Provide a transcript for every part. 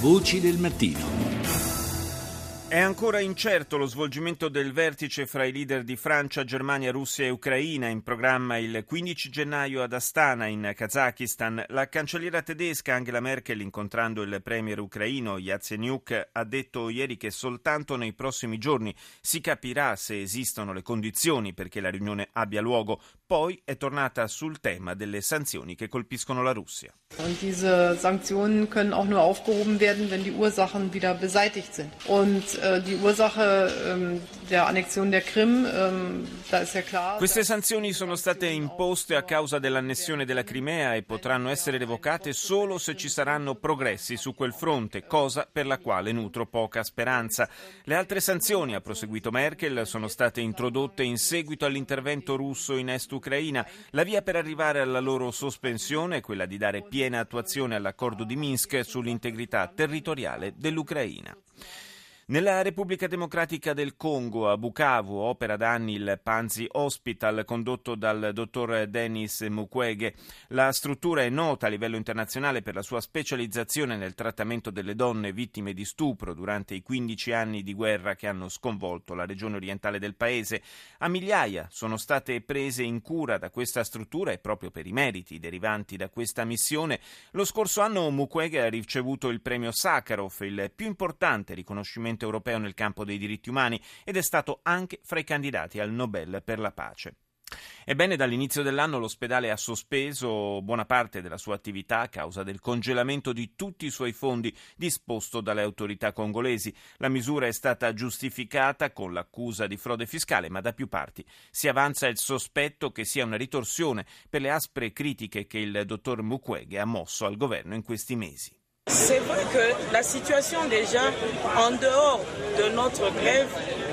Voci del mattino. È ancora incerto lo svolgimento del vertice fra i leader di Francia, Germania, Russia e Ucraina, in programma il 15 gennaio ad Astana, in Kazakistan. La cancelliera tedesca Angela Merkel, incontrando il premier ucraino Yatsenyuk, ha detto ieri che soltanto nei prossimi giorni si capirà se esistono le condizioni perché la riunione abbia luogo. Poi è tornata sul tema delle sanzioni che colpiscono la Russia. Und diese Sanktionen können auch nur aufgehoben werden, wenn die Ursachen wieder beseitigt sind. Und die Ursache ähm, der Annexion der Krim, ähm, da ist ja klar. Queste sanzioni sono state imposte a causa dell'annessione della Crimea e potranno essere revocate solo se ci saranno progressi su quel fronte, cosa per la quale nutro poca speranza. Le altre sanzioni, ha proseguito Merkel, sono state introdotte in seguito all'intervento russo in Est Ucraina. La via per arrivare alla loro sospensione è quella di dare piena attuazione all'accordo di Minsk sull'integrità territoriale dell'Ucraina. Nella Repubblica Democratica del Congo, a Bukavu, opera da anni il Panzi Hospital condotto dal dottor Denis Mukwege. La struttura è nota a livello internazionale per la sua specializzazione nel trattamento delle donne vittime di stupro durante i 15 anni di guerra che hanno sconvolto la regione orientale del paese. A migliaia sono state prese in cura da questa struttura e proprio per i meriti derivanti da questa missione. Lo scorso anno Mukwege ha ricevuto il premio Sakharov, il più importante riconoscimento Parlamento europeo nel campo dei diritti umani ed è stato anche fra i candidati al Nobel per la pace. Ebbene, dall'inizio dell'anno l'ospedale ha sospeso buona parte della sua attività a causa del congelamento di tutti i suoi fondi disposto dalle autorità congolesi. La misura è stata giustificata con l'accusa di frode fiscale, ma da più parti si avanza il sospetto che sia una ritorsione per le aspre critiche che il dottor Mukwege ha mosso al governo in questi mesi. C'est vrai que la situation déjà en dehors de notre grève,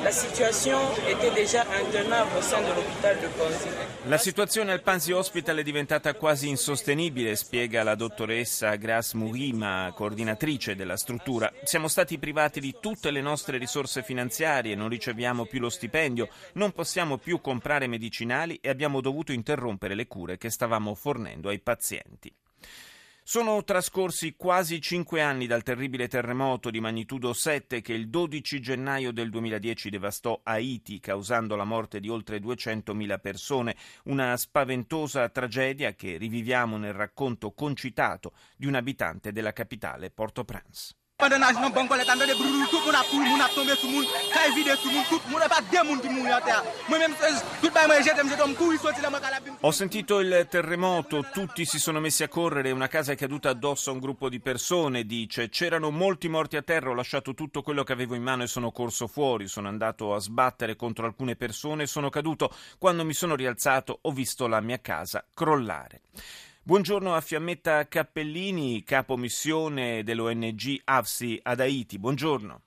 la situation était déjà intenable au sein de l'hôpital de Panzi. La situazione al Panzi Hospital è diventata quasi insostenibile, spiega la dottoressa Gras Muhima, coordinatrice della struttura. Siamo stati privati di tutte le nostre risorse finanziarie, non riceviamo più lo stipendio, non possiamo più comprare medicinali e abbiamo dovuto interrompere le cure che stavamo fornendo ai pazienti. Sono trascorsi quasi cinque anni dal terribile terremoto di magnitudo 7 che il 12 gennaio del 2010 devastò Haiti, causando la morte di oltre 200.000 persone. Una spaventosa tragedia che riviviamo nel racconto concitato di un abitante della capitale Port-au-Prince. Pendant nage nan banko let an de brou, tout moun ap kou, moun ap tombe sou moun, kay vide tout moun e de moun ki moun a terra. Mwen men, tout bay mwen jetem, jetem kou, soti la makalabim. Ho sentito il terremoto, tutti si sono messi a correre, una casa è caduta addosso a un gruppo di persone, dice. C'erano molti morti a terra, ho lasciato tutto quello che avevo in mano e sono corso fuori, sono andato a sbattere contro alcune persone e sono caduto. Quando mi sono rialzato ho visto la mia casa crollare. Buongiorno a Fiammetta Cappellini, capo missione dell'ONG AFSI ad Haiti. Buongiorno.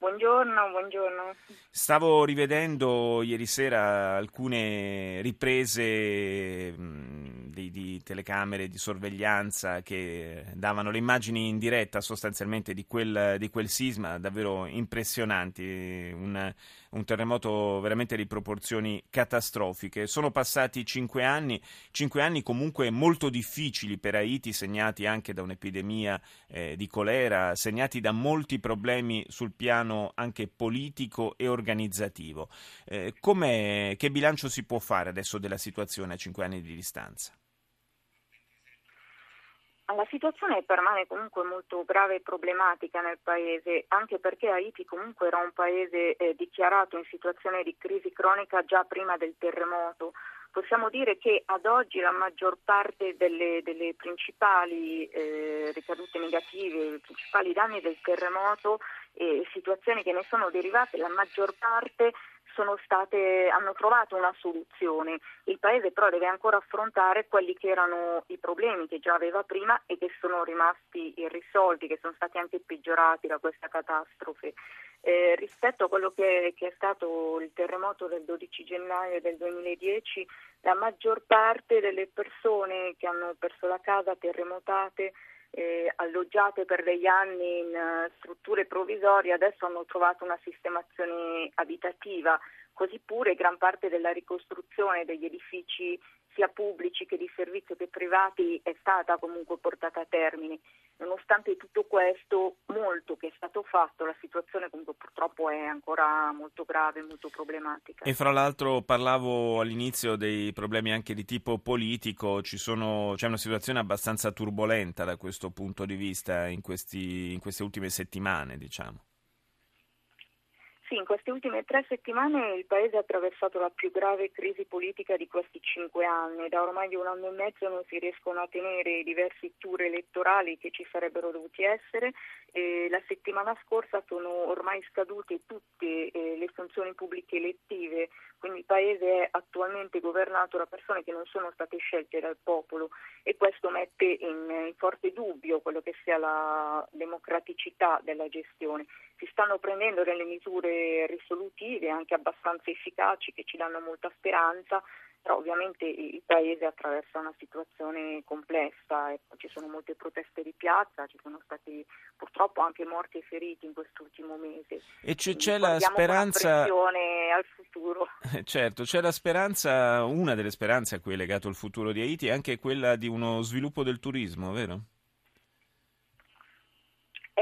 Buongiorno, buongiorno. Stavo rivedendo ieri sera alcune riprese di, di, telecamere di sorveglianza che davano le immagini in diretta sostanzialmente di quel, di quel sisma, davvero impressionanti, un, un, terremoto veramente di proporzioni catastrofiche. Sono passati cinque anni, cinque anni comunque molto difficili per Haiti, segnati anche da un'epidemia eh, di colera, segnati da molti problemi sul piano anche politico e organizzativo. Eh, che bilancio si può fare adesso della situazione a cinque anni di distanza? La situazione permane comunque molto grave e problematica nel paese, anche perché Haiti comunque era un paese eh, dichiarato in situazione di crisi cronica già prima del terremoto. Possiamo dire che ad oggi la maggior parte delle, delle principali eh, ricadute negative, i principali danni del terremoto e situazioni che ne sono derivate, la maggior parte state, hanno trovato una soluzione. Il Paese però deve ancora affrontare quelli che erano i problemi che già aveva prima e che sono rimasti irrisolti, che sono stati anche peggiorati da questa catastrofe. Eh, rispetto a quello che, che, è stato il terremoto del 12 gennaio del 2010, la maggior parte delle persone che hanno perso la casa terremotate eh, alloggiate per degli anni in uh, strutture provvisorie adesso hanno trovato una sistemazione abitativa, così pure gran parte della ricostruzione degli edifici sia pubblici che di servizio che privati è stata comunque portata a termine. Nonostante tutto questo, molto che è stato fatto, la situazione comunque purtroppo è ancora molto grave, molto problematica. E fra l'altro parlavo all'inizio dei problemi anche di tipo politico, sono, c'è una situazione abbastanza turbolenta da questo punto di vista in, questi, in queste ultime settimane, diciamo. Sì, in queste ultime tre settimane il Paese ha attraversato la più grave crisi politica di questi cinque anni. Da ormai un anno e mezzo non si riescono a tenere i diversi tour elettorali che ci sarebbero dovuti essere. E la settimana scorsa sono ormai scadute tutte eh, le funzioni pubbliche elettive, quindi il Paese è attualmente governato da persone che non sono state scelte dal popolo e questo mette in, in forte dubbio quello che sia la democraticità della gestione. Si stanno prendendo delle misure risolutive, anche abbastanza efficaci, che ci danno molta speranza, però ovviamente il Paese attraversa una situazione complessa, e ci sono molte proteste di piazza, ci sono stati purtroppo anche morti e feriti in quest'ultimo mese. E c'è, c'è la speranza... al futuro. Certo, c'è la speranza, una delle speranze a cui è legato il futuro di Haiti è anche quella di uno sviluppo del turismo, vero?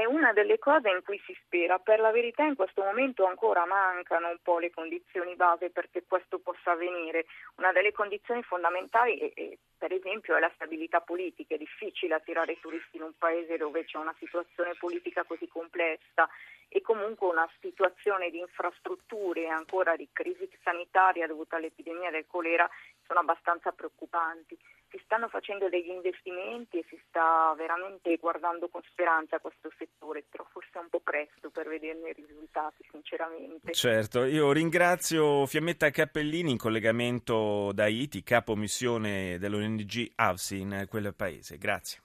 Una delle cose in cui si spera. Per la verità in questo momento ancora mancano un po' le condizioni base perché questo possa avvenire. Una delle condizioni fondamentali è, è, per esempio è la stabilità politica. È difficile attirare turisti in un paese dove c'è una situazione politica così complessa e comunque una situazione di infrastrutture e ancora di crisi sanitaria dovuta all'epidemia del colera sono abbastanza preoccupanti si stanno facendo degli investimenti e si sta veramente guardando con speranza questo settore, però forse è un po' presto per vederne i risultati, sinceramente. Certo, io ringrazio Fiammetta Cappellini in collegamento da Haiti, capo missione dell'ONG AVSI in quel paese. Grazie.